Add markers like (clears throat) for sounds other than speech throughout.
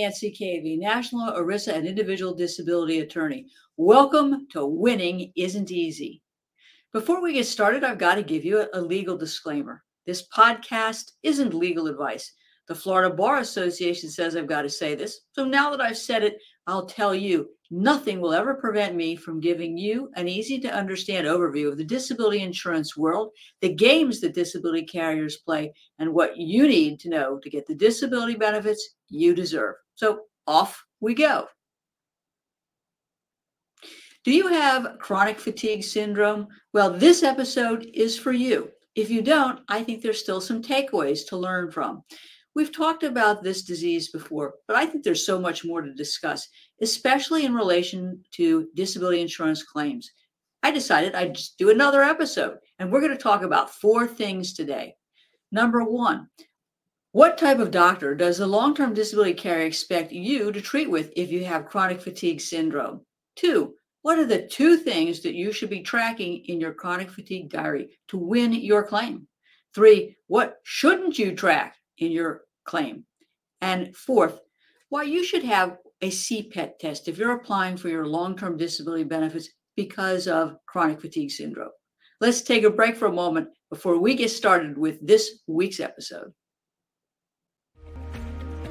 Nancy Cavey, National ERISA and Individual Disability Attorney. Welcome to Winning Isn't Easy. Before we get started, I've got to give you a legal disclaimer. This podcast isn't legal advice. The Florida Bar Association says I've got to say this. So now that I've said it, I'll tell you nothing will ever prevent me from giving you an easy to understand overview of the disability insurance world, the games that disability carriers play, and what you need to know to get the disability benefits you deserve. So off we go. Do you have chronic fatigue syndrome? Well, this episode is for you. If you don't, I think there's still some takeaways to learn from. We've talked about this disease before, but I think there's so much more to discuss, especially in relation to disability insurance claims. I decided I'd just do another episode, and we're going to talk about four things today. Number one, what type of doctor does the long term disability carrier expect you to treat with if you have chronic fatigue syndrome? Two, what are the two things that you should be tracking in your chronic fatigue diary to win your claim? Three, what shouldn't you track in your claim? And fourth, why you should have a CPET test if you're applying for your long term disability benefits because of chronic fatigue syndrome. Let's take a break for a moment before we get started with this week's episode.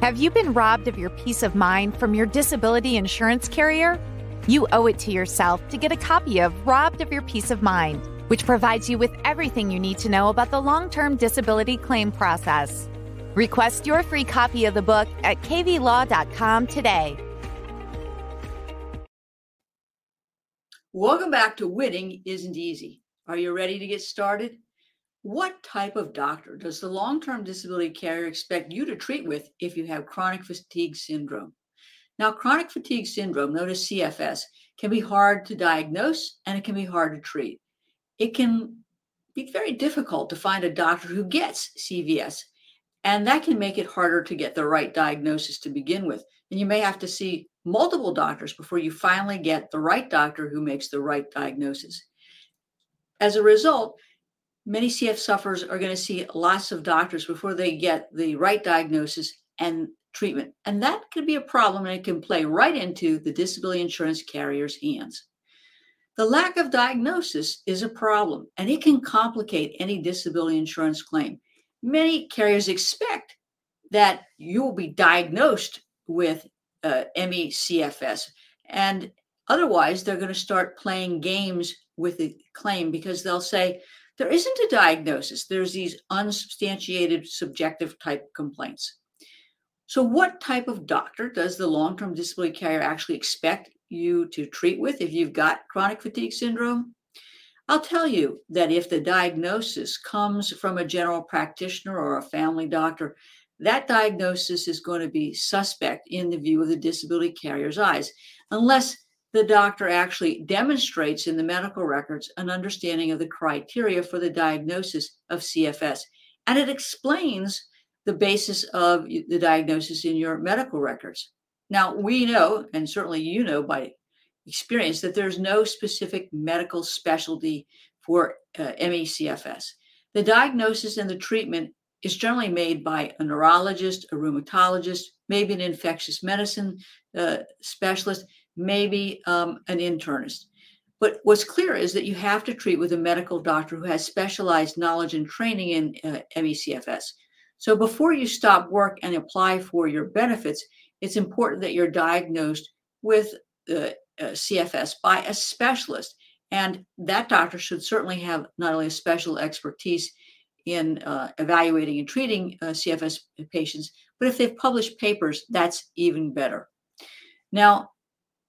Have you been robbed of your peace of mind from your disability insurance carrier? You owe it to yourself to get a copy of Robbed of Your Peace of Mind, which provides you with everything you need to know about the long term disability claim process. Request your free copy of the book at caveylaw.com today. Welcome back to Winning Isn't Easy. Are you ready to get started? What type of doctor does the long term disability carrier expect you to treat with if you have chronic fatigue syndrome? Now, chronic fatigue syndrome, known as CFS, can be hard to diagnose and it can be hard to treat. It can be very difficult to find a doctor who gets CFS, and that can make it harder to get the right diagnosis to begin with. And you may have to see multiple doctors before you finally get the right doctor who makes the right diagnosis. As a result, many CF sufferers are going to see lots of doctors before they get the right diagnosis and treatment. And that can be a problem and it can play right into the disability insurance carrier's hands. The lack of diagnosis is a problem and it can complicate any disability insurance claim. Many carriers expect that you will be diagnosed with uh, ME/CFS, and otherwise, they're going to start playing games with the claim because they'll say, there isn't a diagnosis. There's these unsubstantiated subjective type complaints. So, what type of doctor does the long term disability carrier actually expect you to treat with if you've got chronic fatigue syndrome? I'll tell you that if the diagnosis comes from a general practitioner or a family doctor, that diagnosis is going to be suspect in the view of the disability carrier's eyes, unless the doctor actually demonstrates in the medical records an understanding of the criteria for the diagnosis of CFS. And it explains the basis of the diagnosis in your medical records. Now, we know, and certainly you know by experience, that there's no specific medical specialty for uh, ME/CFS. The diagnosis and the treatment is generally made by a neurologist, a rheumatologist, maybe an infectious medicine uh, specialist, maybe um, an internist. But what's clear is that you have to treat with a medical doctor who has specialized knowledge and training in uh, ME/CFS. So before you stop work and apply for your benefits, it's important that you're diagnosed with uh, uh, CFS by a specialist. And that doctor should certainly have not only a special expertise in uh, evaluating and treating uh, CFS patients, but if they've published papers, that's even better. Now,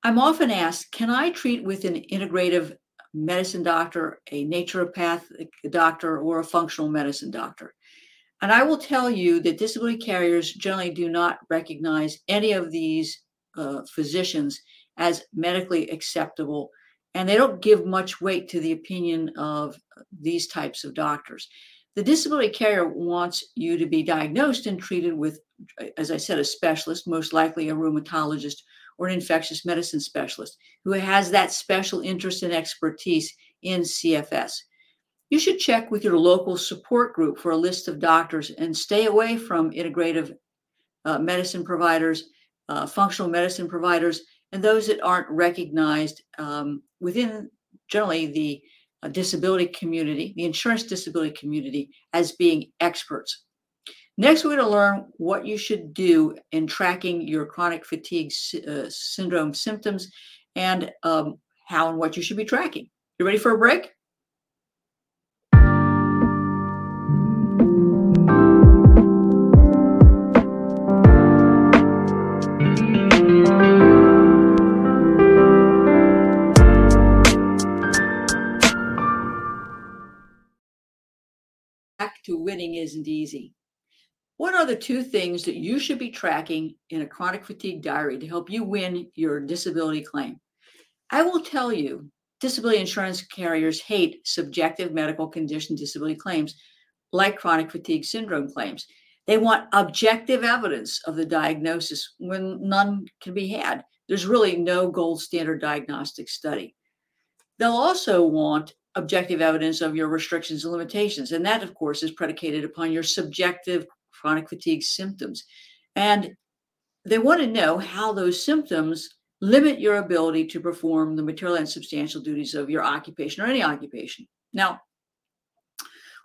I'm often asked, can I treat with an integrative medicine doctor, a naturopath doctor, or a functional medicine doctor? And I will tell you that disability carriers generally do not recognize any of these uh, physicians as medically acceptable, and they don't give much weight to the opinion of these types of doctors. The disability carrier wants you to be diagnosed and treated with, as I said, a specialist, most likely a rheumatologist or an infectious medicine specialist who has that special interest and expertise in CFS. You should check with your local support group for a list of doctors and stay away from integrative uh, medicine providers, uh, functional medicine providers, and those that aren't recognized um, within generally the uh, disability community, the insurance disability community, as being experts. Next, we're going to learn what you should do in tracking your chronic fatigue uh, syndrome symptoms and um, how and what you should be tracking. You ready for a break? Back to winning isn't easy. What are the two things that you should be tracking in a chronic fatigue diary to help you win your disability claim? I will tell you, disability insurance carriers hate subjective medical condition disability claims like chronic fatigue syndrome claims. They want objective evidence of the diagnosis when none can be had. There's really no gold standard diagnostic study. They'll also want objective evidence of your restrictions and limitations. And that, of course, is predicated upon your subjective chronic fatigue symptoms. And they want to know how those symptoms limit your ability to perform the material and substantial duties of your occupation or any occupation. Now,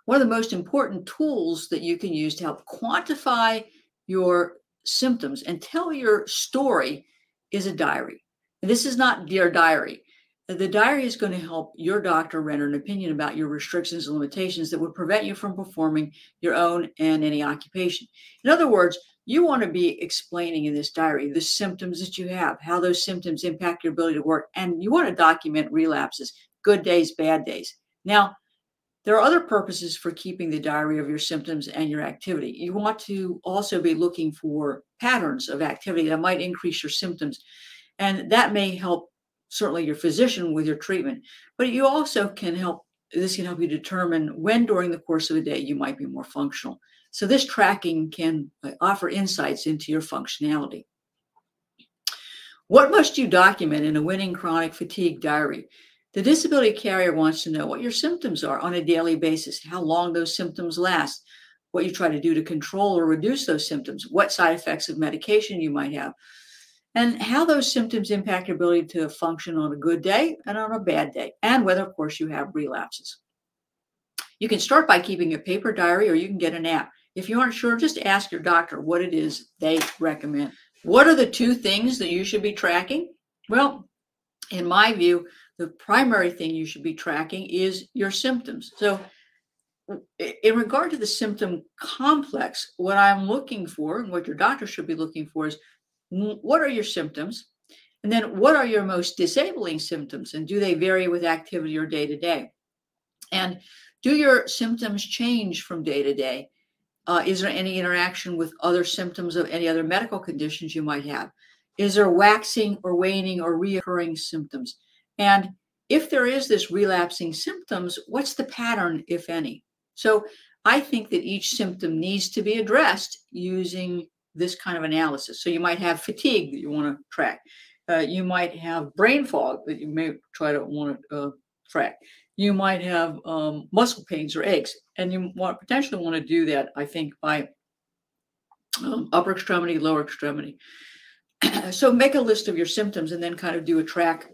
one of the most important tools that you can use to help quantify your symptoms and tell your story is a diary. And this is not Dear Diary. The diary is going to help your doctor render an opinion about your restrictions and limitations that would prevent you from performing your own and any occupation. In other words, you want to be explaining in this diary the symptoms that you have, how those symptoms impact your ability to work, and you want to document relapses, good days, bad days. Now, there are other purposes for keeping the diary of your symptoms and your activity. You want to also be looking for patterns of activity that might increase your symptoms, and that may help certainly your physician with your treatment, but you also can help. This can help you determine when during the course of a day you might be more functional. So this tracking can uh, offer insights into your functionality. What must you document in a winning chronic fatigue diary? The disability carrier wants to know what your symptoms are on a daily basis, how long those symptoms last, what you try to do to control or reduce those symptoms, what side effects of medication you might have, and how those symptoms impact your ability to function on a good day and on a bad day, and whether, of course, you have relapses. You can start by keeping a paper diary or you can get an app. If you aren't sure, just ask your doctor what it is they recommend. What are the two things that you should be tracking? Well, in my view, the primary thing you should be tracking is your symptoms. So, in regard to the symptom complex, what I'm looking for and what your doctor should be looking for is what are your symptoms? And then what are your most disabling symptoms? And do they vary with activity or day to day? And do your symptoms change from day to day? Uh, is there any interaction with other symptoms of any other medical conditions you might have? Is there waxing or waning or reoccurring symptoms? And if there is this relapsing symptoms, what's the pattern, if any? So I think that each symptom needs to be addressed using this kind of analysis. So you might have fatigue that you want to track. Uh, you might have brain fog that you may try to want to uh, track. You might have um, muscle pains or aches, and you want potentially want to do that. I think by um, upper extremity, lower extremity. (clears throat) so make a list of your symptoms and then kind of do a track,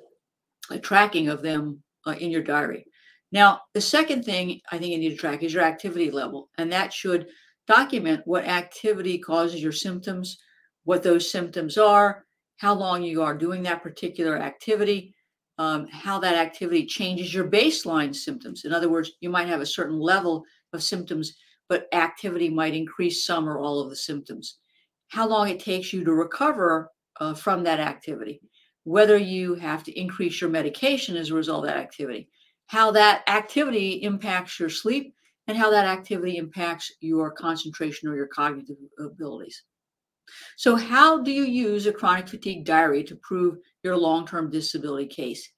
a tracking of them uh, in your diary. Now, the second thing I think you need to track is your activity level, and that should document what activity causes your symptoms, what those symptoms are, how long you are doing that particular activity, um, how that activity changes your baseline symptoms. In other words, you might have a certain level of symptoms, but activity might increase some or all of the symptoms. How long it takes you to recover uh, from that activity, whether you have to increase your medication as a result of that activity, how that activity impacts your sleep, and how that activity impacts your concentration or your cognitive abilities. So, how do you use a chronic fatigue diary to prove your long term disability case?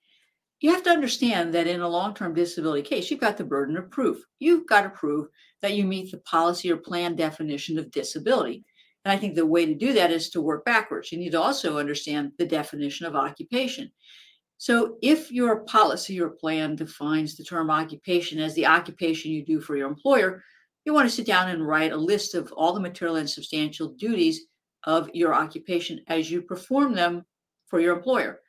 You have to understand that in a long term disability case, you've got the burden of proof. You've got to prove that you meet the policy or plan definition of disability. And I think the way to do that is to work backwards. You need to also understand the definition of occupation. So, if your policy or plan defines the term occupation as the occupation you do for your employer, you want to sit down and write a list of all the material and substantial duties of your occupation as you perform them for your employer.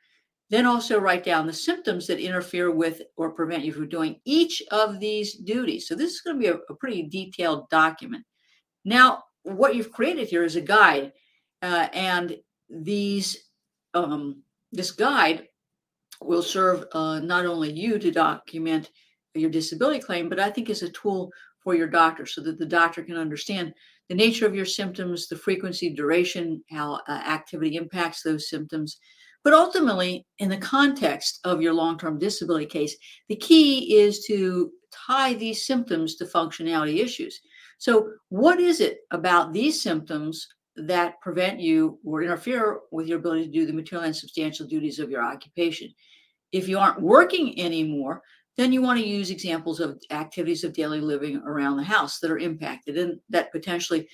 Then also write down the symptoms that interfere with or prevent you from doing each of these duties. So this is going to be a, a pretty detailed document. Now, what you've created here is a guide, uh, and these um, this guide will serve uh, not only you to document your disability claim, but I think is a tool for your doctor so that the doctor can understand the nature of your symptoms, the frequency, duration, how uh, activity impacts those symptoms. But ultimately, in the context of your long term disability case, the key is to tie these symptoms to functionality issues. So, what is it about these symptoms that prevent you or interfere with your ability to do the material and substantial duties of your occupation? If you aren't working anymore, then you want to use examples of activities of daily living around the house that are impacted and that potentially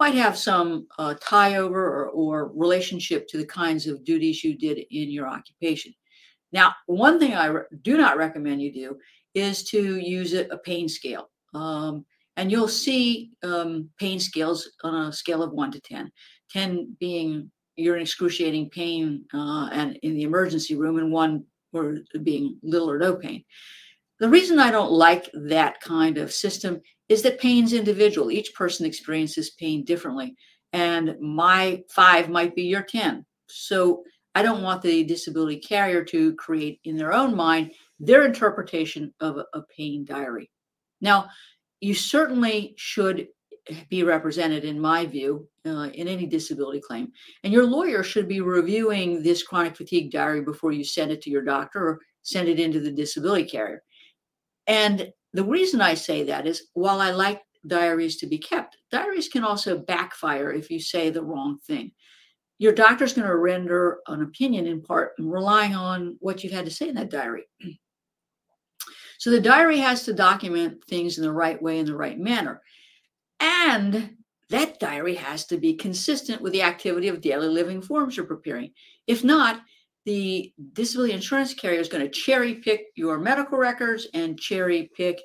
might have some uh, tie over or, or, relationship to the kinds of duties you did in your occupation. Now, one thing I re- do not recommend you do is to use a, a pain scale. Um, and you'll see um, pain scales on a scale of one to 10, 10 being you're in excruciating pain uh, and in the emergency room, and one or being little or no pain. The reason I don't like that kind of system is that pain's individual. Each person experiences pain differently, and my five might be your 10. So I don't want the disability carrier to create in their own mind their interpretation of a, a pain diary. Now, you certainly should be represented, in my view, uh, in any disability claim. And your lawyer should be reviewing this chronic fatigue diary before you send it to your doctor or send it into the disability carrier. And the reason I say that is while I like diaries to be kept, diaries can also backfire if you say the wrong thing. Your doctor's going to render an opinion in part relying on what you've had to say in that diary. (clears throat) So the diary has to document things in the right way, in the right manner. And that diary has to be consistent with the activity of daily living forms you're preparing. If not, the disability insurance carrier is going to cherry pick your medical records and cherry pick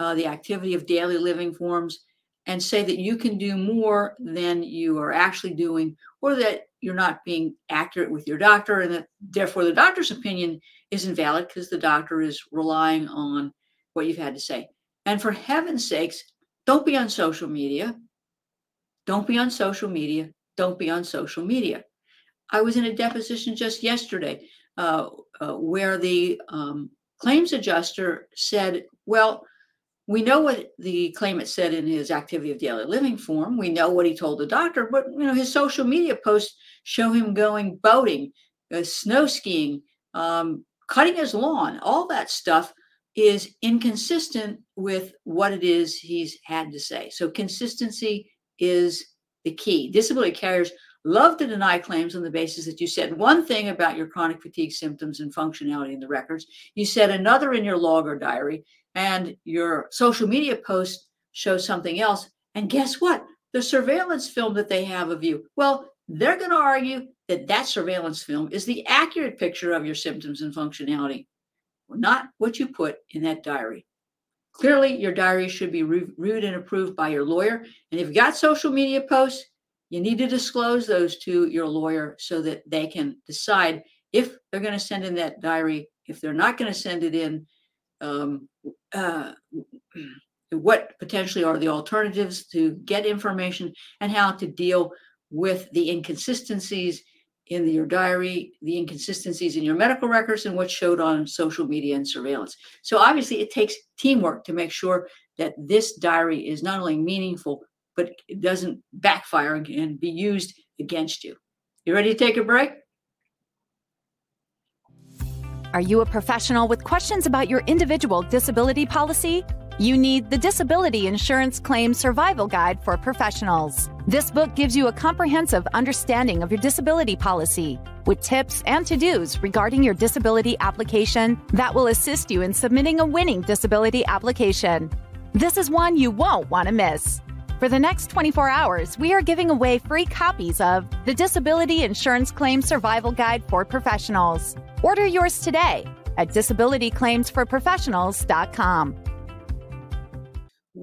uh, the activity of daily living forms and say that you can do more than you are actually doing, or that you're not being accurate with your doctor, and that therefore the doctor's opinion is invalid because the doctor is relying on what you've had to say. And for heaven's sakes, don't be on social media. Don't be on social media. Don't be on social media. I was in a deposition just yesterday uh, uh, where the um, claims adjuster said, Well, we know what the claimant said in his activity of daily living form. We know what he told the doctor, but you know his social media posts show him going boating, uh, snow skiing, um, cutting his lawn. All that stuff is inconsistent with what it is he's had to say. So consistency is the key. Disability carriers love to deny claims on the basis that you said one thing about your chronic fatigue symptoms and functionality in the records, you said another in your log or diary, and your social media post shows something else. And guess what? The surveillance film that they have of you, well, they're going to argue that that surveillance film is the accurate picture of your symptoms and functionality, not what you put in that diary. Clearly, your diary should be reviewed and approved by your lawyer. And if you've got social media posts, you need to disclose those to your lawyer so that they can decide if they're going to send in that diary. If they're not going to send it in, um, uh, what potentially are the alternatives to get information and how to deal with the inconsistencies in your diary, the inconsistencies in your medical records, and what showed on social media and surveillance. So, obviously, it takes teamwork to make sure that this diary is not only meaningful, but it doesn't backfire and be used against you. You ready to take a break? Are you a professional with questions about your individual disability policy? You need the Disability Insurance Claim Survival Guide for Professionals. This book gives you a comprehensive understanding of your disability policy with tips and to dos regarding your disability application that will assist you in submitting a winning disability application. This is one you won't want to miss. For the next 24 hours, we are giving away free copies of the Disability Insurance Claim Survival Guide for Professionals. Order yours today at disabilityclaimsforprofessionals.com.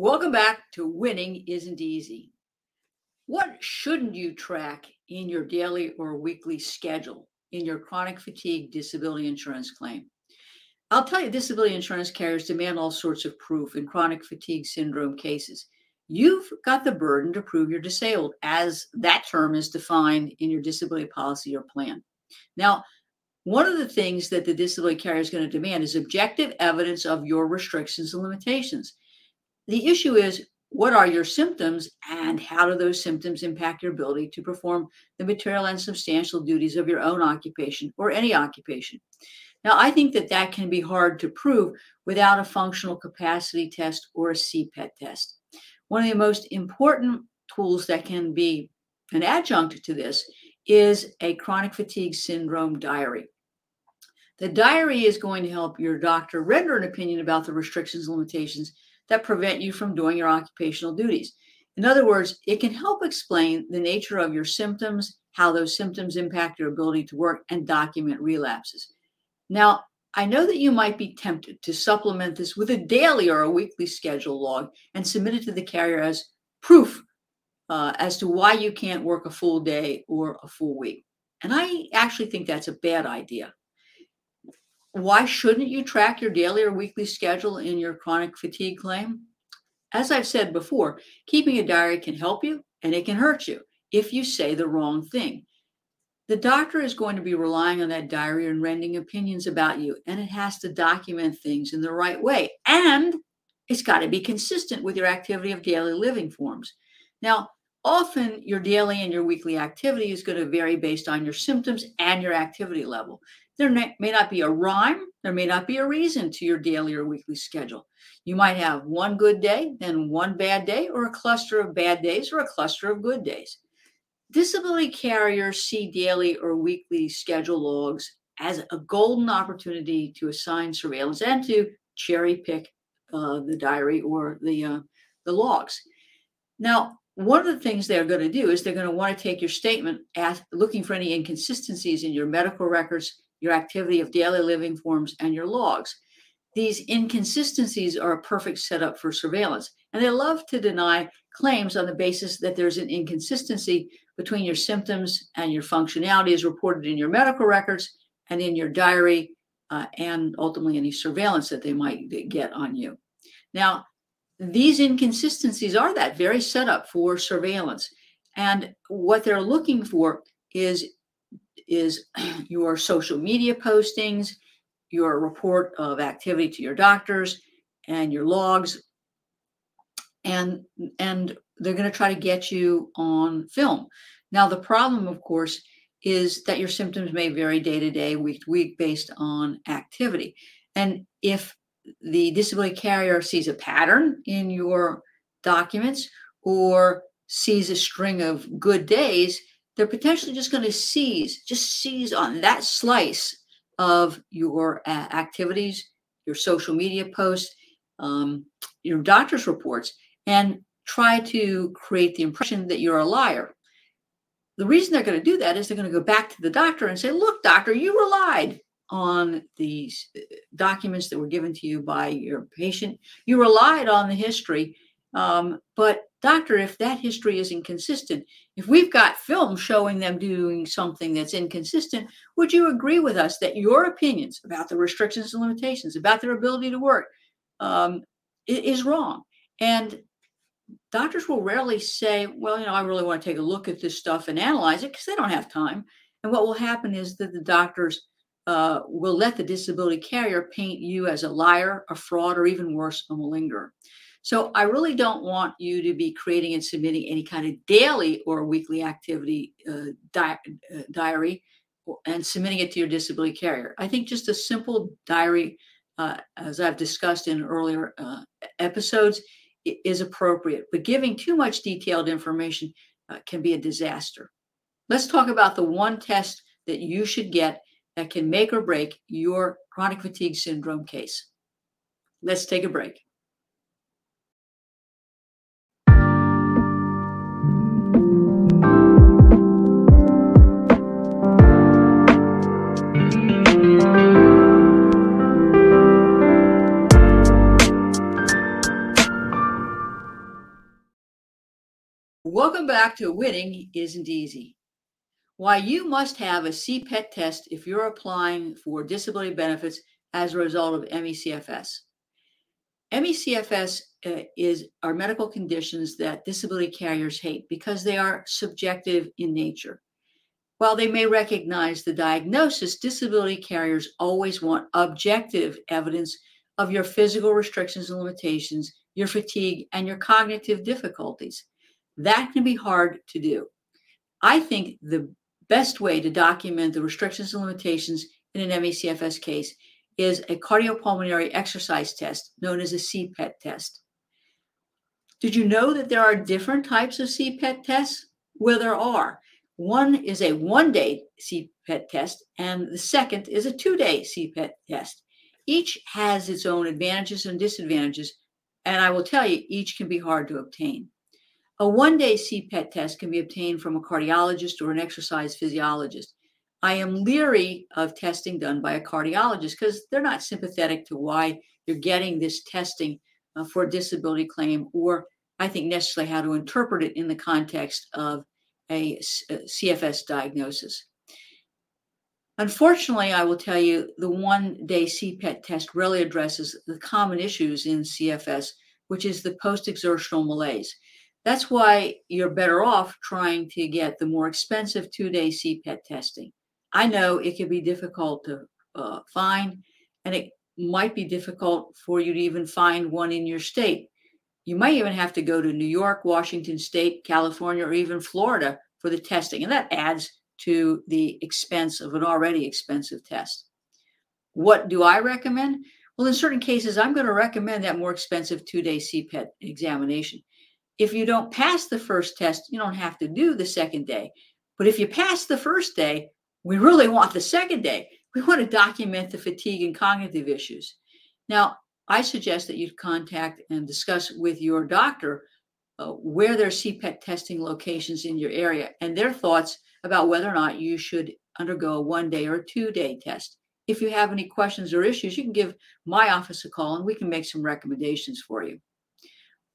Welcome back to Winning Isn't Easy. What shouldn't you track in your daily or weekly schedule in your chronic fatigue disability insurance claim? I'll tell you, disability insurance carriers demand all sorts of proof in chronic fatigue syndrome cases. You've got the burden to prove you're disabled, as that term is defined in your disability policy or plan. Now, one of the things that the disability carrier is going to demand is objective evidence of your restrictions and limitations. The issue is what are your symptoms and how do those symptoms impact your ability to perform the material and substantial duties of your own occupation or any occupation? Now, I think that that can be hard to prove without a functional capacity test or a CPET test. One of the most important tools that can be an adjunct to this is a chronic fatigue syndrome diary. The diary is going to help your doctor render an opinion about the restrictions and limitations that prevent you from doing your occupational duties. In other words, it can help explain the nature of your symptoms, how those symptoms impact your ability to work, and document relapses. Now, I know that you might be tempted to supplement this with a daily or a weekly schedule log and submit it to the carrier as proof uh, as to why you can't work a full day or a full week. And I actually think that's a bad idea. Why shouldn't you track your daily or weekly schedule in your chronic fatigue claim? As I've said before, keeping a diary can help you and it can hurt you if you say the wrong thing. The doctor is going to be relying on that diary and rendering opinions about you, and it has to document things in the right way. And it's got to be consistent with your activity of daily living forms. Now, often your daily and your weekly activity is going to vary based on your symptoms and your activity level. There may not be a rhyme, there may not be a reason to your daily or weekly schedule. You might have one good day, then one bad day, or a cluster of bad days, or a cluster of good days. Disability carriers see daily or weekly schedule logs as a golden opportunity to assign surveillance and to cherry pick uh, the diary or the uh, the logs. Now, one of the things they're going to do is they're going to want to take your statement, ask, looking for any inconsistencies in your medical records, your activity of daily living forms, and your logs. These inconsistencies are a perfect setup for surveillance, and they love to deny claims on the basis that there's an inconsistency between your symptoms and your functionality as reported in your medical records and in your diary, uh, and ultimately any surveillance that they might get on you. Now, these inconsistencies are that very setup for surveillance. And what they're looking for is, is (clears throat) your social media postings, your report of activity to your doctors, and your logs. And, and they're going to try to get you on film. Now, the problem, of course, is that your symptoms may vary day to day, week to week, based on activity. And if the disability carrier sees a pattern in your documents or sees a string of good days, they're potentially just going to seize, just seize on that slice of your uh, activities, your social media posts, um, your doctor's reports, and try to create the impression that you're a liar. The reason they're going to do that is they're going to go back to the doctor and say, Look, doctor, you relied on these documents that were given to you by your patient. You relied on the history. Um, but, doctor, if that history is inconsistent, if we've got film showing them doing something that's inconsistent, would you agree with us that your opinions about the restrictions and limitations, about their ability to work, um, is wrong? And doctors will rarely say, well, you know, I really want to take a look at this stuff and analyze it because they don't have time. And what will happen is that the doctors uh, will let the disability carrier paint you as a liar, a fraud, or even worse, a malingerer. So I really don't want you to be creating and submitting any kind of daily or weekly activity uh, di- uh, diary and submitting it to your disability carrier. I think just a simple diary, uh, as I've discussed in earlier uh, episodes, is appropriate. But giving too much detailed information uh, can be a disaster. Let's talk about the one test that you should get that can make or break your chronic fatigue syndrome case. Let's take a break. Welcome back to winning isn't easy. Why you must have a CPET test if you're applying for disability benefits as a result of ME/CFS. ME/CFS uh, is are medical conditions that disability carriers hate because they are subjective in nature. While they may recognize the diagnosis, disability carriers always want objective evidence of your physical restrictions and limitations, your fatigue, and your cognitive difficulties. That can be hard to do. I think the best way to document the restrictions and limitations in an ME/CFS case is a cardiopulmonary exercise test known as a CPET test. Did you know that there are different types of CPET tests? Well, there are. One is a one day CPET test, and the second is a two day CPET test. Each has its own advantages and disadvantages, and I will tell you, each can be hard to obtain. A one day CPET test can be obtained from a cardiologist or an exercise physiologist. I am leery of testing done by a cardiologist because they're not sympathetic to why you're getting this testing uh, for a disability claim, or I think necessarily how to interpret it in the context of a, CFS diagnosis. Unfortunately, I will tell you the one day CPET test really addresses the common issues in CFS, which is the post exertional malaise. That's why you're better off trying to get the more expensive two day CPET testing. I know it can be difficult to uh, find, and it might be difficult for you to even find one in your state. You might even have to go to New York, Washington State, California, or even Florida for the testing, and that adds to the expense of an already expensive test. What do I recommend? Well, in certain cases, I'm going to recommend that more expensive two day CPET examination. If you don't pass the first test, you don't have to do the second day. But if you pass the first day, we really want the second day. We want to document the fatigue and cognitive issues. Now, I suggest that you contact and discuss with your doctor uh, where there are CPET testing locations in your area and their thoughts about whether or not you should undergo a one day or two day test. If you have any questions or issues, you can give my office a call and we can make some recommendations for you.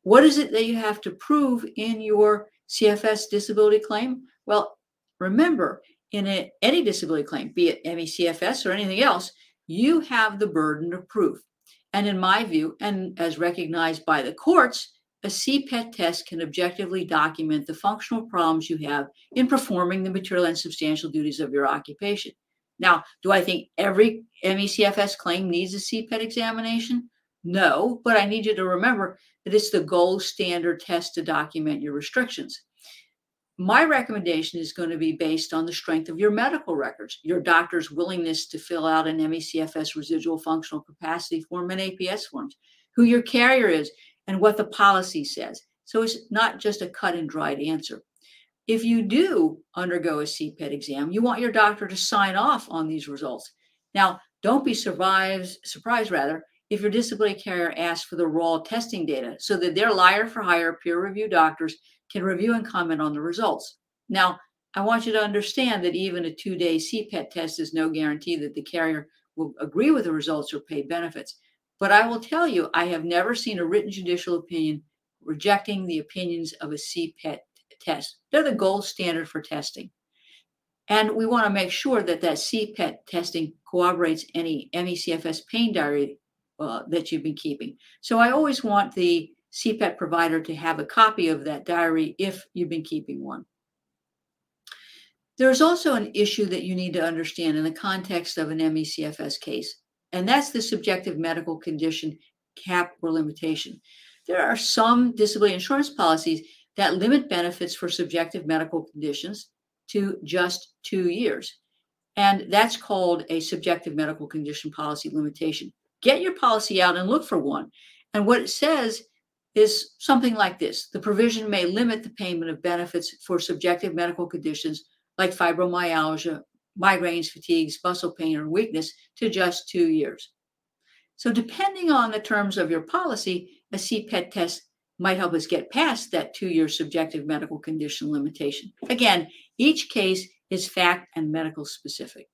What is it that you have to prove in your CFS disability claim? Well, remember, in a, any disability claim, be it ME/CFS or anything else, you have the burden of proof. And in my view, and as recognized by the courts, a CPET test can objectively document the functional problems you have in performing the material and substantial duties of your occupation. Now, do I think every ME/CFS claim needs a CPET examination? No, but I need you to remember that it's the gold standard test to document your restrictions. My recommendation is going to be based on the strength of your medical records, your doctor's willingness to fill out an ME/CFS residual functional capacity form and APS forms, who your carrier is, and what the policy says. So it's not just a cut and dried answer. If you do undergo a CPET exam, you want your doctor to sign off on these results. Now, don't be surprised, surprised rather, if your disability carrier asks for the raw testing data so that their liar for hire peer review doctors can review and comment on the results. Now, I want you to understand that even a two day CPET test is no guarantee that the carrier will agree with the results or pay benefits. But I will tell you, I have never seen a written judicial opinion rejecting the opinions of a CPET test. They're the gold standard for testing. And we want to make sure that that CPET testing corroborates any ME/CFS pain diary uh, that you've been keeping. So I always want the CPET provider to have a copy of that diary if you've been keeping one. There's also an issue that you need to understand in the context of an ME/CFS case, and that's the subjective medical condition cap or limitation. There are some disability insurance policies that limit benefits for subjective medical conditions to just two years. And that's called a subjective medical condition policy limitation. Get your policy out and look for one. And what it says is something like this The provision may limit the payment of benefits for subjective medical conditions like fibromyalgia, migraines, fatigues, muscle pain, or weakness to just two years. So, depending on the terms of your policy, a CPET test might help us get past that two year subjective medical condition limitation. Again, each case is fact and medical specific.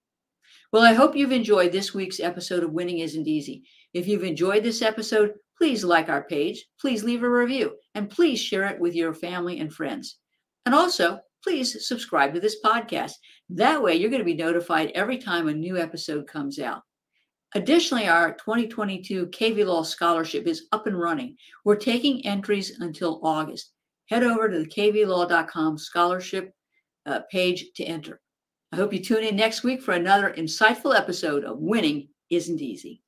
Well, I hope you've enjoyed this week's episode of Winning Isn't Easy. If you've enjoyed this episode, please like our page, please leave a review, and please share it with your family and friends. And also, please subscribe to this podcast. That way, you're going to be notified every time a new episode comes out. Additionally, our 2022 Cavey Law Scholarship is up and running. We're taking entries until August. Head over to the caveylaw.com scholarship uh, page to enter. I hope you tune in next week for another insightful episode of Winning Isn't Easy.